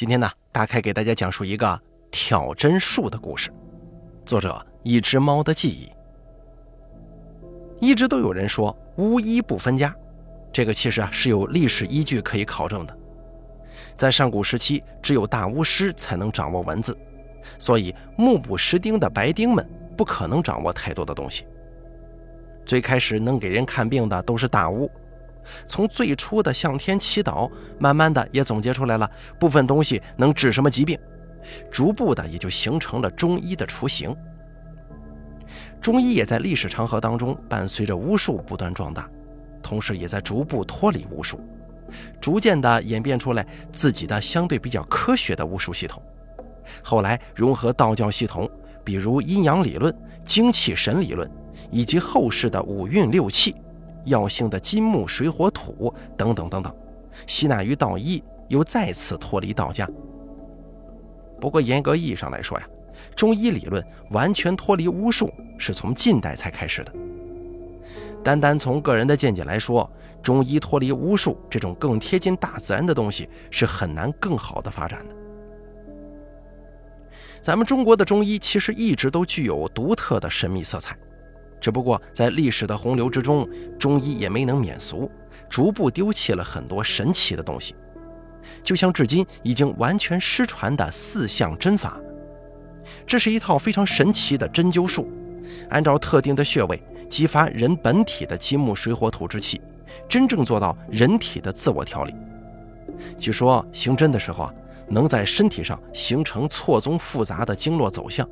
今天呢，大概给大家讲述一个挑针术的故事。作者：一只猫的记忆。一直都有人说巫医不分家，这个其实啊是有历史依据可以考证的。在上古时期，只有大巫师才能掌握文字，所以目不识丁的白丁们不可能掌握太多的东西。最开始能给人看病的都是大巫。从最初的向天祈祷，慢慢的也总结出来了部分东西能治什么疾病，逐步的也就形成了中医的雏形。中医也在历史长河当中伴随着巫术不断壮大，同时也在逐步脱离巫术，逐渐的演变出来自己的相对比较科学的巫术系统。后来融合道教系统，比如阴阳理论、精气神理论，以及后世的五运六气。药性的金木水火土等等等等，吸纳于道医，又再次脱离道家。不过严格意义上来说呀，中医理论完全脱离巫术是从近代才开始的。单单从个人的见解来说，中医脱离巫术这种更贴近大自然的东西是很难更好的发展的。咱们中国的中医其实一直都具有独特的神秘色彩。只不过在历史的洪流之中，中医也没能免俗，逐步丢弃了很多神奇的东西，就像至今已经完全失传的四象针法。这是一套非常神奇的针灸术，按照特定的穴位激发人本体的金木水火土之气，真正做到人体的自我调理。据说行针的时候啊，能在身体上形成错综复杂的经络走向。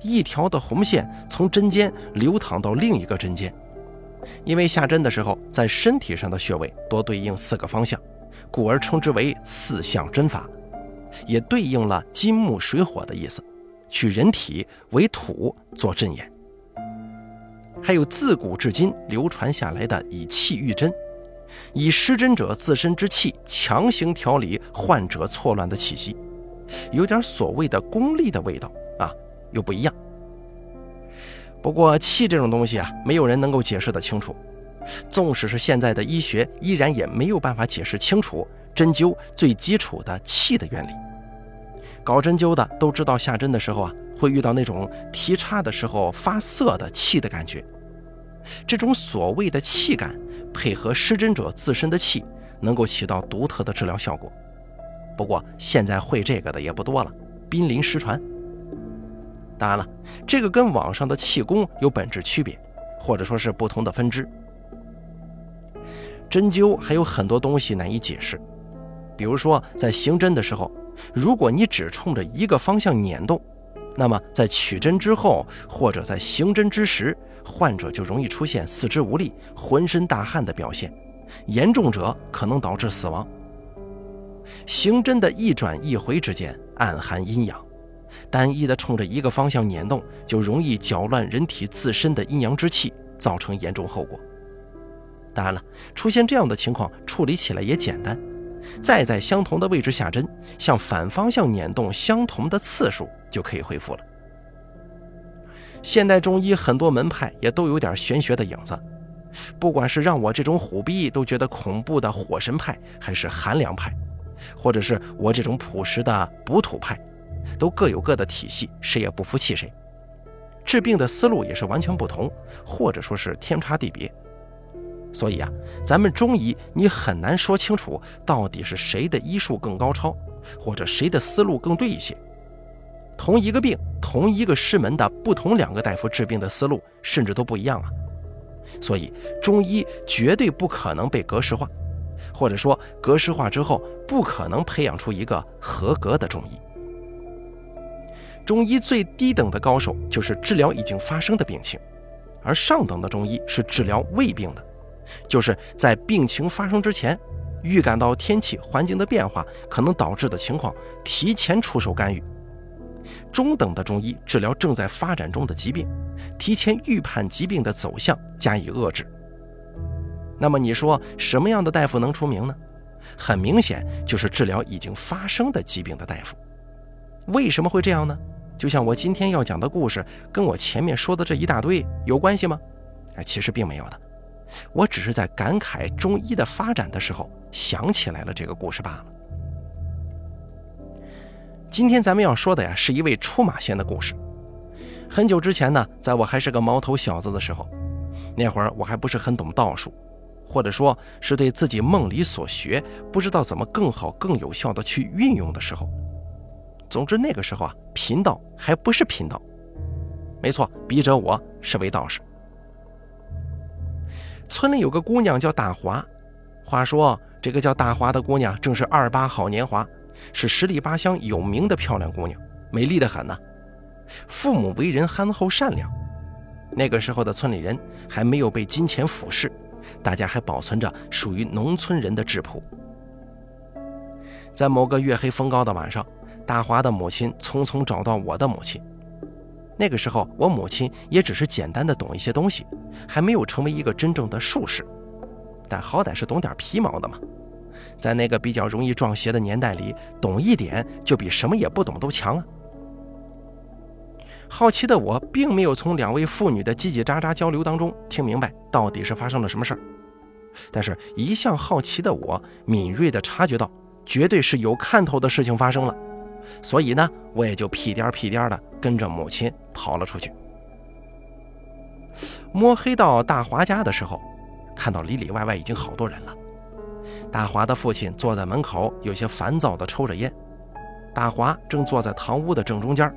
一条的红线从针尖流淌到另一个针尖，因为下针的时候在身体上的穴位多对应四个方向，故而称之为四象针法，也对应了金木水火的意思，取人体为土做针眼。还有自古至今流传下来的以气御针，以施针者自身之气强行调理患者错乱的气息，有点所谓的功利的味道。又不一样。不过气这种东西啊，没有人能够解释得清楚。纵使是现在的医学，依然也没有办法解释清楚针灸最基础的气的原理。搞针灸的都知道，下针的时候啊，会遇到那种提插的时候发涩的气的感觉。这种所谓的气感，配合施针者自身的气，能够起到独特的治疗效果。不过现在会这个的也不多了，濒临失传。当然了，这个跟网上的气功有本质区别，或者说是不同的分支。针灸还有很多东西难以解释，比如说在行针的时候，如果你只冲着一个方向捻动，那么在取针之后或者在行针之时，患者就容易出现四肢无力、浑身大汗的表现，严重者可能导致死亡。行针的一转一回之间暗含阴阳。单一的冲着一个方向捻动，就容易搅乱人体自身的阴阳之气，造成严重后果。当然了，出现这样的情况，处理起来也简单，再在相同的位置下针，向反方向捻动相同的次数，就可以恢复了。现代中医很多门派也都有点玄学的影子，不管是让我这种虎逼都觉得恐怖的火神派，还是寒凉派，或者是我这种朴实的补土派。都各有各的体系，谁也不服气谁。治病的思路也是完全不同，或者说是天差地别。所以啊，咱们中医你很难说清楚到底是谁的医术更高超，或者谁的思路更对一些。同一个病，同一个师门的不同两个大夫治病的思路，甚至都不一样啊。所以中医绝对不可能被格式化，或者说格式化之后不可能培养出一个合格的中医。中医最低等的高手就是治疗已经发生的病情，而上等的中医是治疗未病的，就是在病情发生之前，预感到天气环境的变化可能导致的情况，提前出手干预。中等的中医治疗正在发展中的疾病，提前预判疾病的走向，加以遏制。那么你说什么样的大夫能出名呢？很明显就是治疗已经发生的疾病的大夫。为什么会这样呢？就像我今天要讲的故事，跟我前面说的这一大堆有关系吗？哎，其实并没有的，我只是在感慨中医的发展的时候，想起来了这个故事罢了。今天咱们要说的呀，是一位出马仙的故事。很久之前呢，在我还是个毛头小子的时候，那会儿我还不是很懂道术，或者说是对自己梦里所学不知道怎么更好、更有效的去运用的时候。总之那个时候啊，贫道还不是贫道。没错，笔者我是位道士。村里有个姑娘叫大华，话说这个叫大华的姑娘正是二八好年华，是十里八乡有名的漂亮姑娘，美丽的很呢。父母为人憨厚善良，那个时候的村里人还没有被金钱腐蚀，大家还保存着属于农村人的质朴。在某个月黑风高的晚上，大华的母亲匆匆找到我的母亲。那个时候，我母亲也只是简单的懂一些东西，还没有成为一个真正的术士，但好歹是懂点皮毛的嘛。在那个比较容易撞邪的年代里，懂一点就比什么也不懂都强啊。好奇的我，并没有从两位妇女的叽叽喳喳交流当中听明白到底是发生了什么事儿，但是一向好奇的我，敏锐地察觉到，绝对是有看头的事情发生了。所以呢，我也就屁颠屁颠的跟着母亲跑了出去。摸黑到大华家的时候，看到里里外外已经好多人了。大华的父亲坐在门口，有些烦躁的抽着烟。大华正坐在堂屋的正中间，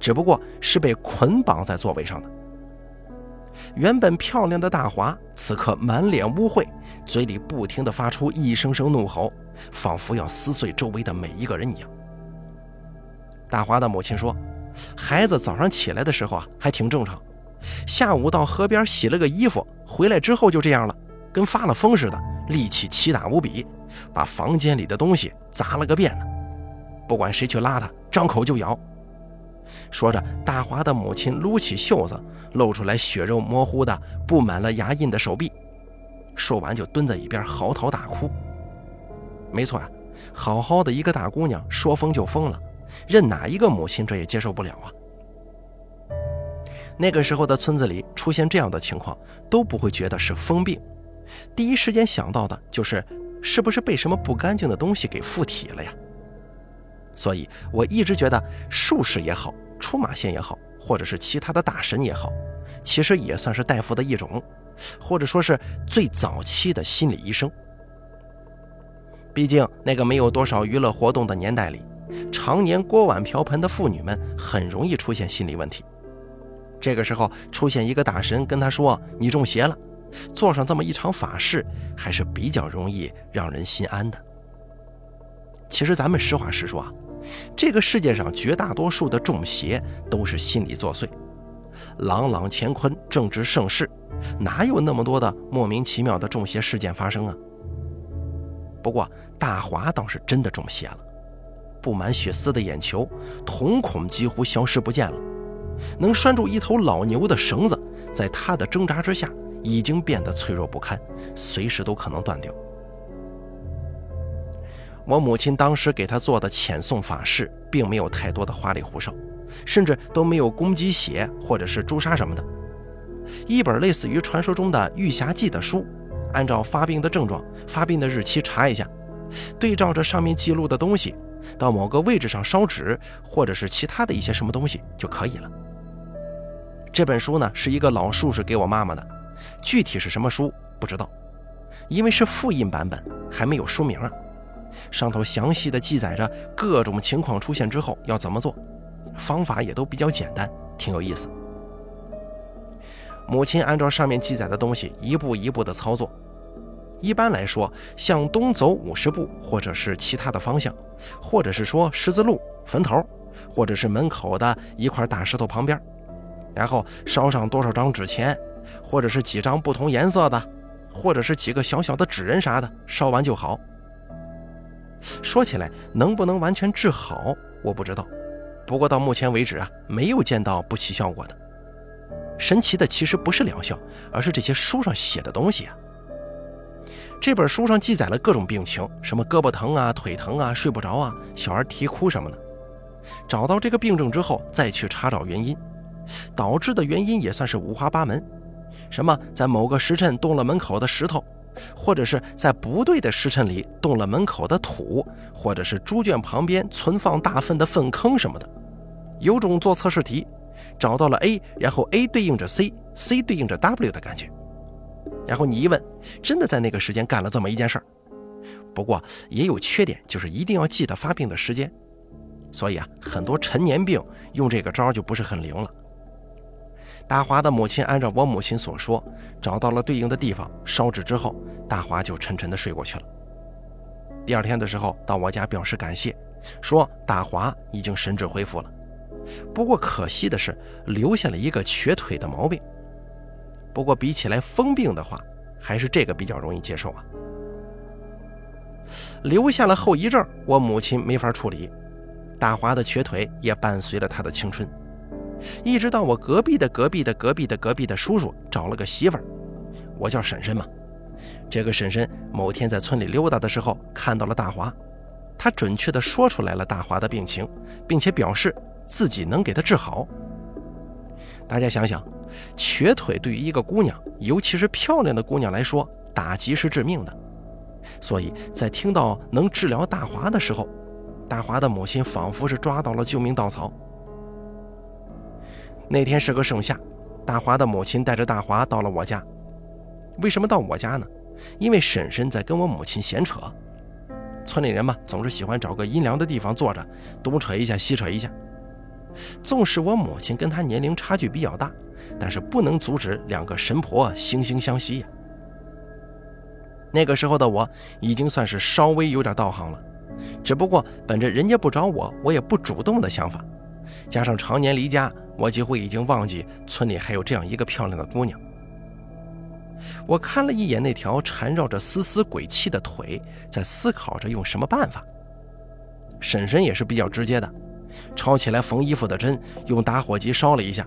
只不过是被捆绑在座位上的。原本漂亮的大华，此刻满脸污秽，嘴里不停地发出一声声怒吼，仿佛要撕碎周围的每一个人一样。大华的母亲说：“孩子早上起来的时候啊，还挺正常，下午到河边洗了个衣服，回来之后就这样了，跟发了疯似的，力气奇大无比，把房间里的东西砸了个遍呢。不管谁去拉他，张口就咬。”说着，大华的母亲撸起袖子，露出来血肉模糊的、布满了牙印的手臂，说完就蹲在一边嚎啕大哭。没错啊，好好的一个大姑娘，说疯就疯了。任哪一个母亲这也接受不了啊！那个时候的村子里出现这样的情况，都不会觉得是疯病，第一时间想到的就是是不是被什么不干净的东西给附体了呀？所以我一直觉得术士也好，出马仙也好，或者是其他的大神也好，其实也算是大夫的一种，或者说是最早期的心理医生。毕竟那个没有多少娱乐活动的年代里。常年锅碗瓢盆的妇女们很容易出现心理问题。这个时候出现一个大神跟他说：“你中邪了。”做上这么一场法事，还是比较容易让人心安的。其实咱们实话实说啊，这个世界上绝大多数的中邪都是心理作祟。朗朗乾坤正值盛世，哪有那么多的莫名其妙的中邪事件发生啊？不过大华倒是真的中邪了。布满血丝的眼球，瞳孔几乎消失不见了。能拴住一头老牛的绳子，在他的挣扎之下，已经变得脆弱不堪，随时都可能断掉。我母亲当时给他做的遣送法事，并没有太多的花里胡哨，甚至都没有攻击血或者是朱砂什么的。一本类似于传说中的《玉匣记》的书，按照发病的症状、发病的日期查一下，对照着上面记录的东西。到某个位置上烧纸，或者是其他的一些什么东西就可以了。这本书呢，是一个老术士给我妈妈的，具体是什么书不知道，因为是复印版本，还没有书名啊。上头详细的记载着各种情况出现之后要怎么做，方法也都比较简单，挺有意思。母亲按照上面记载的东西一步一步的操作。一般来说，向东走五十步，或者是其他的方向，或者是说十字路、坟头，或者是门口的一块大石头旁边，然后烧上多少张纸钱，或者是几张不同颜色的，或者是几个小小的纸人啥的，烧完就好。说起来，能不能完全治好，我不知道。不过到目前为止啊，没有见到不起效果的。神奇的其实不是疗效，而是这些书上写的东西啊。这本书上记载了各种病情，什么胳膊疼啊、腿疼啊、睡不着啊、小儿啼哭什么的。找到这个病症之后，再去查找原因，导致的原因也算是五花八门。什么在某个时辰动了门口的石头，或者是在不对的时辰里动了门口的土，或者是猪圈旁边存放大粪的粪坑什么的。有种做测试题，找到了 A，然后 A 对应着 C，C 对应着 W 的感觉。然后你一问，真的在那个时间干了这么一件事儿。不过也有缺点，就是一定要记得发病的时间。所以啊，很多陈年病用这个招就不是很灵了。大华的母亲按照我母亲所说，找到了对应的地方，烧纸之后，大华就沉沉的睡过去了。第二天的时候，到我家表示感谢，说大华已经神志恢复了。不过可惜的是，留下了一个瘸腿的毛病。不过比起来疯病的话，还是这个比较容易接受啊。留下了后遗症，我母亲没法处理，大华的瘸腿也伴随了他的青春。一直到我隔壁的隔壁的隔壁的隔壁的叔叔找了个媳妇儿，我叫婶婶嘛。这个婶婶某天在村里溜达的时候看到了大华，她准确地说出来了大华的病情，并且表示自己能给他治好。大家想想，瘸腿对于一个姑娘，尤其是漂亮的姑娘来说，打击是致命的。所以在听到能治疗大华的时候，大华的母亲仿佛是抓到了救命稻草。那天是个盛夏，大华的母亲带着大华到了我家。为什么到我家呢？因为婶婶在跟我母亲闲扯。村里人嘛，总是喜欢找个阴凉的地方坐着，东扯一下西扯一下。纵使我母亲跟她年龄差距比较大，但是不能阻止两个神婆惺惺相惜呀。那个时候的我已经算是稍微有点道行了，只不过本着人家不找我，我也不主动的想法，加上常年离家。我几乎已经忘记村里还有这样一个漂亮的姑娘。我看了一眼那条缠绕着丝丝鬼气的腿，在思考着用什么办法。婶婶也是比较直接的，抄起来缝衣服的针，用打火机烧了一下。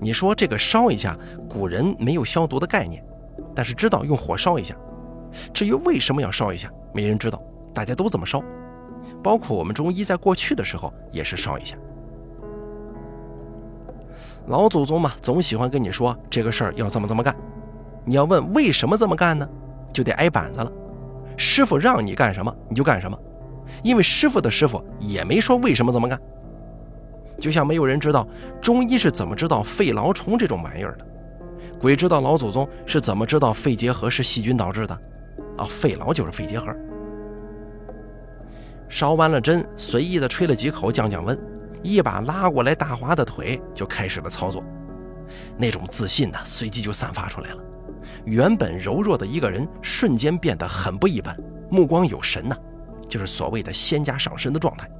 你说这个烧一下，古人没有消毒的概念，但是知道用火烧一下。至于为什么要烧一下，没人知道，大家都这么烧，包括我们中医在过去的时候也是烧一下。老祖宗嘛，总喜欢跟你说这个事儿要这么这么干。你要问为什么这么干呢，就得挨板子了。师傅让你干什么，你就干什么，因为师傅的师傅也没说为什么这么干。就像没有人知道中医是怎么知道肺痨虫这种玩意儿的，鬼知道老祖宗是怎么知道肺结核是细菌导致的。啊，肺痨就是肺结核。烧完了针，随意的吹了几口降降温。一把拉过来大华的腿，就开始了操作。那种自信呢，随即就散发出来了。原本柔弱的一个人，瞬间变得很不一般，目光有神呐，就是所谓的仙家上身的状态。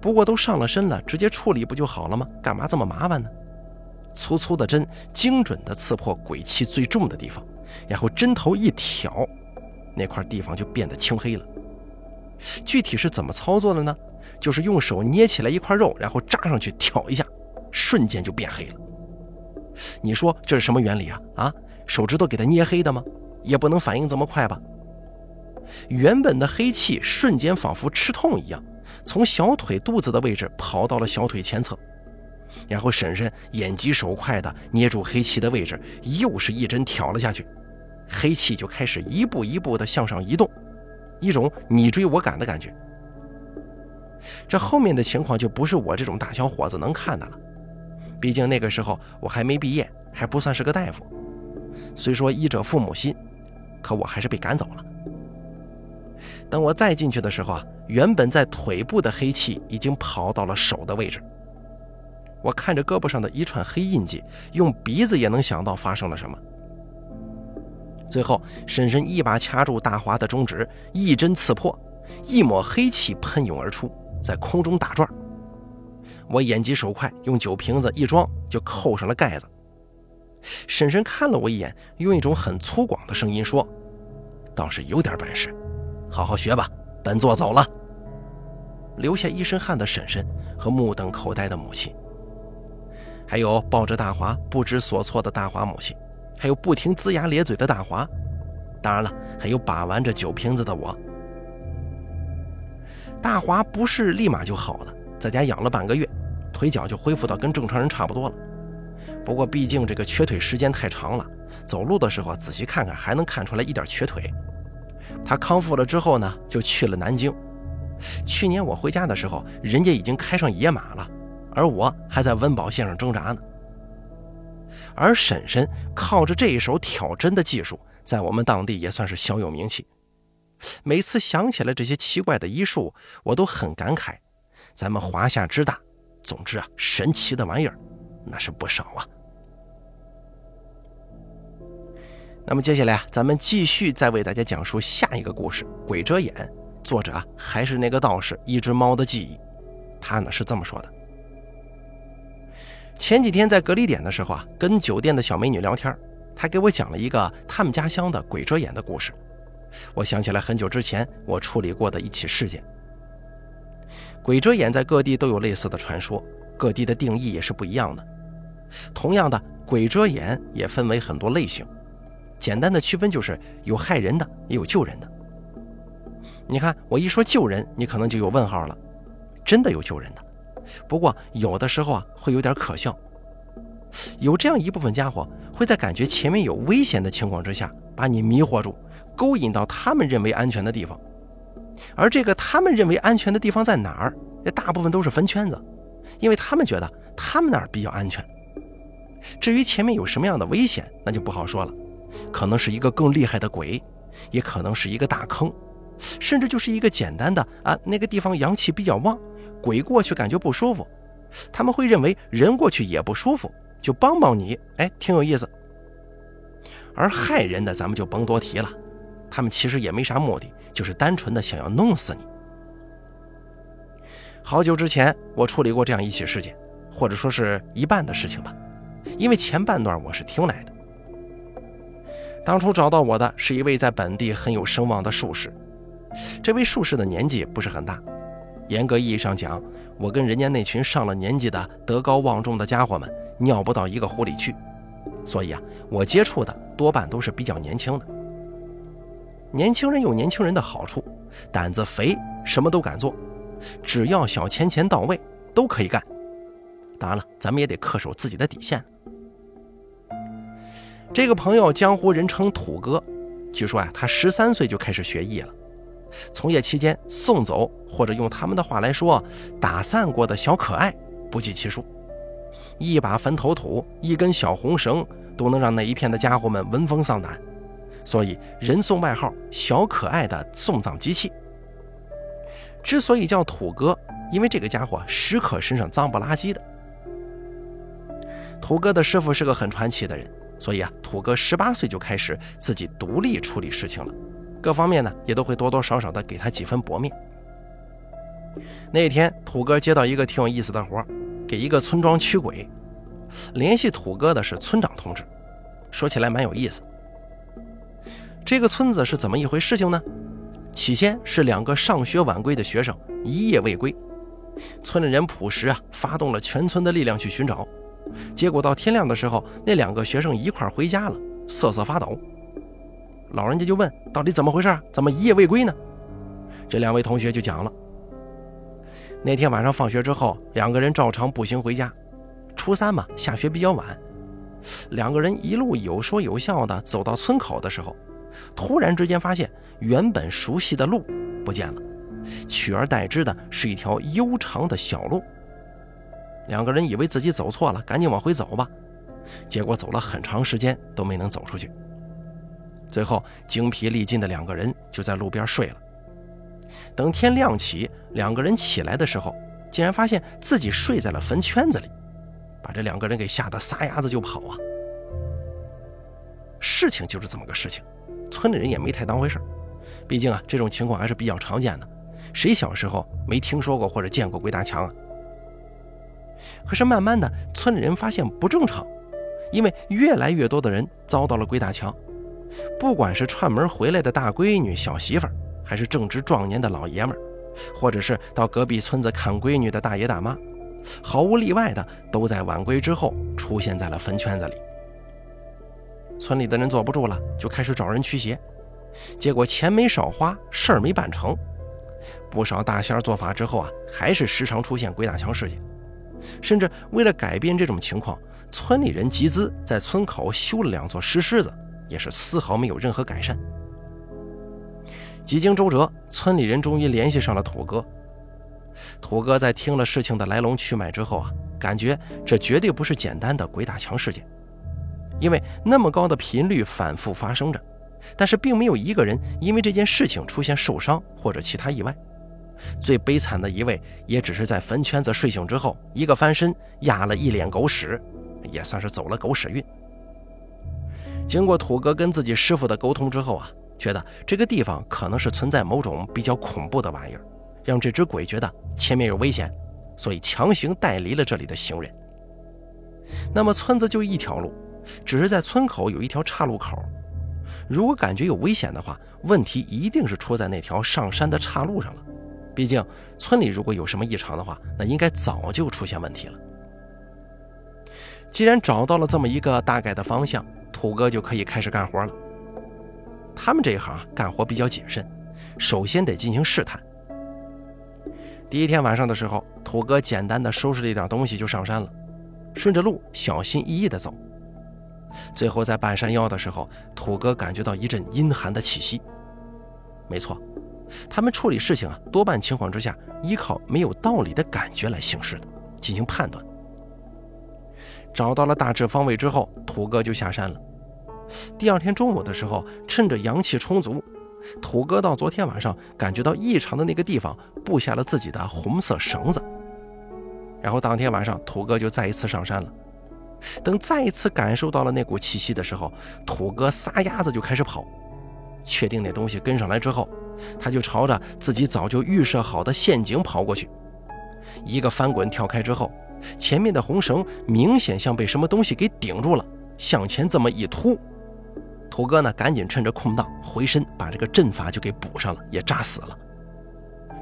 不过都上了身了，直接处理不就好了吗？干嘛这么麻烦呢？粗粗的针，精准地刺破鬼气最重的地方，然后针头一挑，那块地方就变得青黑了。具体是怎么操作的呢？就是用手捏起来一块肉，然后扎上去挑一下，瞬间就变黑了。你说这是什么原理啊？啊，手指头给它捏黑的吗？也不能反应这么快吧？原本的黑气瞬间仿佛吃痛一样，从小腿肚子的位置跑到了小腿前侧，然后婶婶眼疾手快的捏住黑气的位置，又是一针挑了下去，黑气就开始一步一步的向上移动，一种你追我赶的感觉。这后面的情况就不是我这种大小伙子能看的了，毕竟那个时候我还没毕业，还不算是个大夫。虽说医者父母心，可我还是被赶走了。等我再进去的时候啊，原本在腿部的黑气已经跑到了手的位置。我看着胳膊上的一串黑印记，用鼻子也能想到发生了什么。最后，婶婶一把掐住大华的中指，一针刺破，一抹黑气喷涌而出。在空中打转，我眼疾手快，用酒瓶子一装就扣上了盖子。婶婶看了我一眼，用一种很粗犷的声音说：“倒是有点本事，好好学吧。”本座走了，留下一身汗的婶婶和目瞪口呆的母亲，还有抱着大华不知所措的大华母亲，还有不停龇牙咧嘴的大华，当然了，还有把玩着酒瓶子的我。大华不是立马就好了，在家养了半个月，腿脚就恢复到跟正常人差不多了。不过毕竟这个瘸腿时间太长了，走路的时候仔细看看还能看出来一点瘸腿。他康复了之后呢，就去了南京。去年我回家的时候，人家已经开上野马了，而我还在温饱线上挣扎呢。而婶婶靠着这一手挑针的技术，在我们当地也算是小有名气。每次想起来这些奇怪的医术，我都很感慨。咱们华夏之大，总之啊，神奇的玩意儿那是不少啊。那么接下来啊，咱们继续再为大家讲述下一个故事——鬼遮眼。作者啊，还是那个道士一只猫的记忆。他呢是这么说的：前几天在隔离点的时候啊，跟酒店的小美女聊天，她给我讲了一个他们家乡的鬼遮眼的故事。我想起来很久之前我处理过的一起事件。鬼遮眼在各地都有类似的传说，各地的定义也是不一样的。同样的，鬼遮眼也分为很多类型，简单的区分就是有害人的，也有救人的。你看，我一说救人，你可能就有问号了。真的有救人的，不过有的时候啊会有点可笑。有这样一部分家伙会在感觉前面有危险的情况之下，把你迷惑住。勾引到他们认为安全的地方，而这个他们认为安全的地方在哪儿？大部分都是分圈子，因为他们觉得他们那儿比较安全。至于前面有什么样的危险，那就不好说了，可能是一个更厉害的鬼，也可能是一个大坑，甚至就是一个简单的啊，那个地方阳气比较旺，鬼过去感觉不舒服，他们会认为人过去也不舒服，就帮帮你，哎，挺有意思。而害人的，咱们就甭多提了。他们其实也没啥目的，就是单纯的想要弄死你。好久之前，我处理过这样一起事件，或者说是一半的事情吧，因为前半段我是听来的。当初找到我的是一位在本地很有声望的术士，这位术士的年纪不是很大，严格意义上讲，我跟人家那群上了年纪的德高望重的家伙们尿不到一个壶里去，所以啊，我接触的多半都是比较年轻的。年轻人有年轻人的好处，胆子肥，什么都敢做，只要小钱钱到位，都可以干。当然了，咱们也得恪守自己的底线。这个朋友江湖人称土哥，据说啊，他十三岁就开始学艺了，从业期间送走或者用他们的话来说，打散过的小可爱不计其数，一把坟头土，一根小红绳，都能让那一片的家伙们闻风丧胆。所以人送外号“小可爱”的送葬机器。之所以叫土哥，因为这个家伙时刻身上脏不拉几的。土哥的师傅是个很传奇的人，所以啊，土哥十八岁就开始自己独立处理事情了，各方面呢也都会多多少少的给他几分薄面。那天土哥接到一个挺有意思的活，给一个村庄驱鬼。联系土哥的是村长同志，说起来蛮有意思。这个村子是怎么一回事情呢？起先是两个上学晚归的学生一夜未归，村里人朴实啊，发动了全村的力量去寻找，结果到天亮的时候，那两个学生一块回家了，瑟瑟发抖。老人家就问：到底怎么回事？怎么一夜未归呢？这两位同学就讲了：那天晚上放学之后，两个人照常步行回家。初三嘛，下学比较晚，两个人一路有说有笑的走到村口的时候。突然之间发现，原本熟悉的路不见了，取而代之的是一条悠长的小路。两个人以为自己走错了，赶紧往回走吧。结果走了很长时间都没能走出去。最后精疲力尽的两个人就在路边睡了。等天亮起，两个人起来的时候，竟然发现自己睡在了坟圈子里，把这两个人给吓得撒丫子就跑啊！事情就是这么个事情。村里人也没太当回事毕竟啊，这种情况还是比较常见的。谁小时候没听说过或者见过鬼打墙啊？可是慢慢的，村里人发现不正常，因为越来越多的人遭到了鬼打墙，不管是串门回来的大闺女、小媳妇儿，还是正值壮年的老爷们儿，或者是到隔壁村子看闺女的大爷大妈，毫无例外的都在晚归之后出现在了坟圈子里。村里的人坐不住了，就开始找人驱邪，结果钱没少花，事儿没办成。不少大仙做法之后啊，还是时常出现鬼打墙事件。甚至为了改变这种情况，村里人集资在村口修了两座石狮子，也是丝毫没有任何改善。几经周折，村里人终于联系上了土哥。土哥在听了事情的来龙去脉之后啊，感觉这绝对不是简单的鬼打墙事件，因为那么高的频率反复发生着，但是并没有一个人因为这件事情出现受伤或者其他意外。最悲惨的一位，也只是在坟圈子睡醒之后，一个翻身压了一脸狗屎，也算是走了狗屎运。经过土哥跟自己师傅的沟通之后啊，觉得这个地方可能是存在某种比较恐怖的玩意儿。让这只鬼觉得前面有危险，所以强行带离了这里的行人。那么村子就一条路，只是在村口有一条岔路口。如果感觉有危险的话，问题一定是出在那条上山的岔路上了。毕竟村里如果有什么异常的话，那应该早就出现问题了。既然找到了这么一个大概的方向，土哥就可以开始干活了。他们这一行干活比较谨慎，首先得进行试探。第一天晚上的时候，土哥简单的收拾了一点东西就上山了，顺着路小心翼翼地走。最后在半山腰的时候，土哥感觉到一阵阴寒的气息。没错，他们处理事情啊，多半情况之下依靠没有道理的感觉来行事的，进行判断。找到了大致方位之后，土哥就下山了。第二天中午的时候，趁着阳气充足。土哥到昨天晚上感觉到异常的那个地方布下了自己的红色绳子，然后当天晚上土哥就再一次上山了。等再一次感受到了那股气息的时候，土哥撒丫子就开始跑。确定那东西跟上来之后，他就朝着自己早就预设好的陷阱跑过去。一个翻滚跳开之后，前面的红绳明显像被什么东西给顶住了，向前这么一突。土哥呢，赶紧趁着空档回身，把这个阵法就给补上了，也扎死了。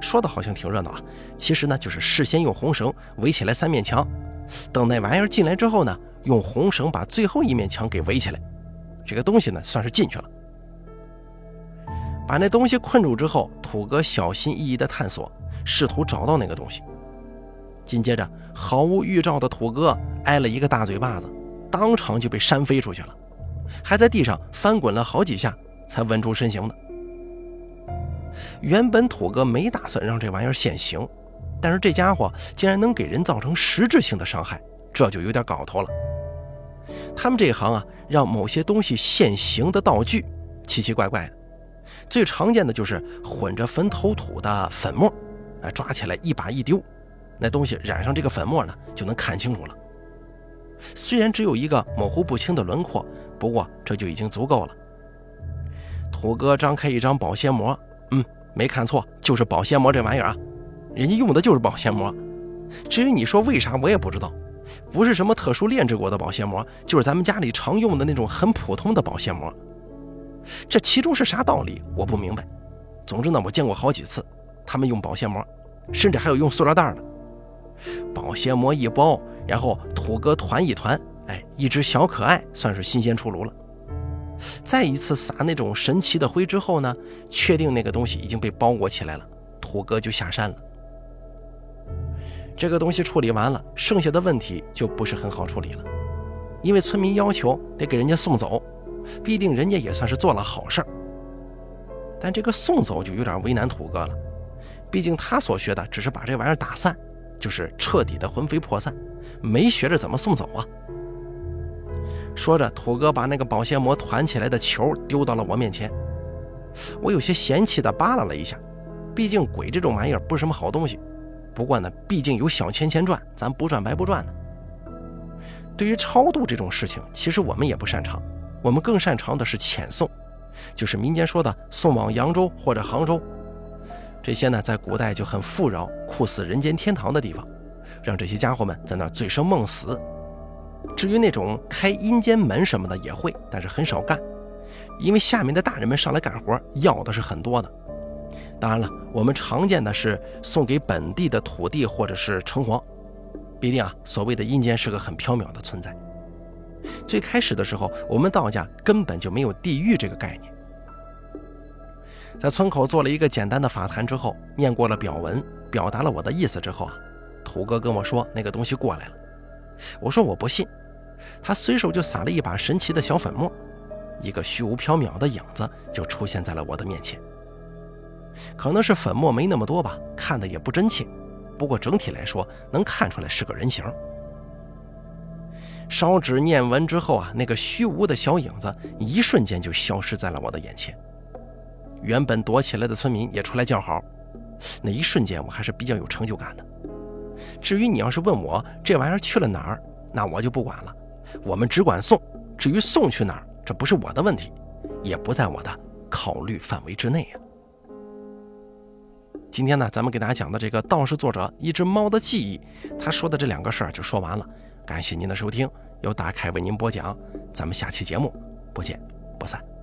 说的好像挺热闹啊，其实呢，就是事先用红绳围起来三面墙，等那玩意儿进来之后呢，用红绳把最后一面墙给围起来，这个东西呢，算是进去了。把那东西困住之后，土哥小心翼翼地探索，试图找到那个东西。紧接着，毫无预兆的土哥挨了一个大嘴巴子，当场就被扇飞出去了。还在地上翻滚了好几下，才稳住身形的。原本土哥没打算让这玩意儿现形，但是这家伙竟然能给人造成实质性的伤害，这就有点搞头了。他们这一行啊，让某些东西现形的道具奇奇怪怪的，最常见的就是混着坟头土的粉末，哎，抓起来一把一丢，那东西染上这个粉末呢，就能看清楚了。虽然只有一个模糊不清的轮廓。不过这就已经足够了。土哥张开一张保鲜膜，嗯，没看错，就是保鲜膜这玩意儿啊，人家用的就是保鲜膜。至于你说为啥，我也不知道，不是什么特殊炼制过的保鲜膜，就是咱们家里常用的那种很普通的保鲜膜。这其中是啥道理，我不明白。总之呢，我见过好几次，他们用保鲜膜，甚至还有用塑料袋的。保鲜膜一包，然后土哥团一团。哎，一只小可爱算是新鲜出炉了。再一次撒那种神奇的灰之后呢，确定那个东西已经被包裹起来了，土哥就下山了。这个东西处理完了，剩下的问题就不是很好处理了，因为村民要求得给人家送走，必定人家也算是做了好事儿。但这个送走就有点为难土哥了，毕竟他所学的只是把这玩意儿打散，就是彻底的魂飞魄散，没学着怎么送走啊。说着，土哥把那个保鲜膜团起来的球丢到了我面前。我有些嫌弃地扒拉了一下，毕竟鬼这种玩意儿不是什么好东西。不过呢，毕竟有小钱钱赚，咱不赚白不赚的。对于超度这种事情，其实我们也不擅长，我们更擅长的是遣送，就是民间说的送往扬州或者杭州。这些呢，在古代就很富饶、酷似人间天堂的地方，让这些家伙们在那醉生梦死。至于那种开阴间门什么的也会，但是很少干，因为下面的大人们上来干活要的是很多的。当然了，我们常见的是送给本地的土地或者是城隍。毕竟啊，所谓的阴间是个很缥缈的存在。最开始的时候，我们道家根本就没有地狱这个概念。在村口做了一个简单的法坛之后，念过了表文，表达了我的意思之后啊，土哥跟我说那个东西过来了。我说我不信。他随手就撒了一把神奇的小粉末，一个虚无缥缈的影子就出现在了我的面前。可能是粉末没那么多吧，看的也不真切。不过整体来说，能看出来是个人形。烧纸念完之后啊，那个虚无的小影子一瞬间就消失在了我的眼前。原本躲起来的村民也出来叫好。那一瞬间，我还是比较有成就感的。至于你要是问我这玩意儿去了哪儿，那我就不管了。我们只管送，至于送去哪儿，这不是我的问题，也不在我的考虑范围之内呀。今天呢，咱们给大家讲的这个道士作者一只猫的记忆，他说的这两个事儿就说完了。感谢您的收听，由大凯为您播讲，咱们下期节目不见不散。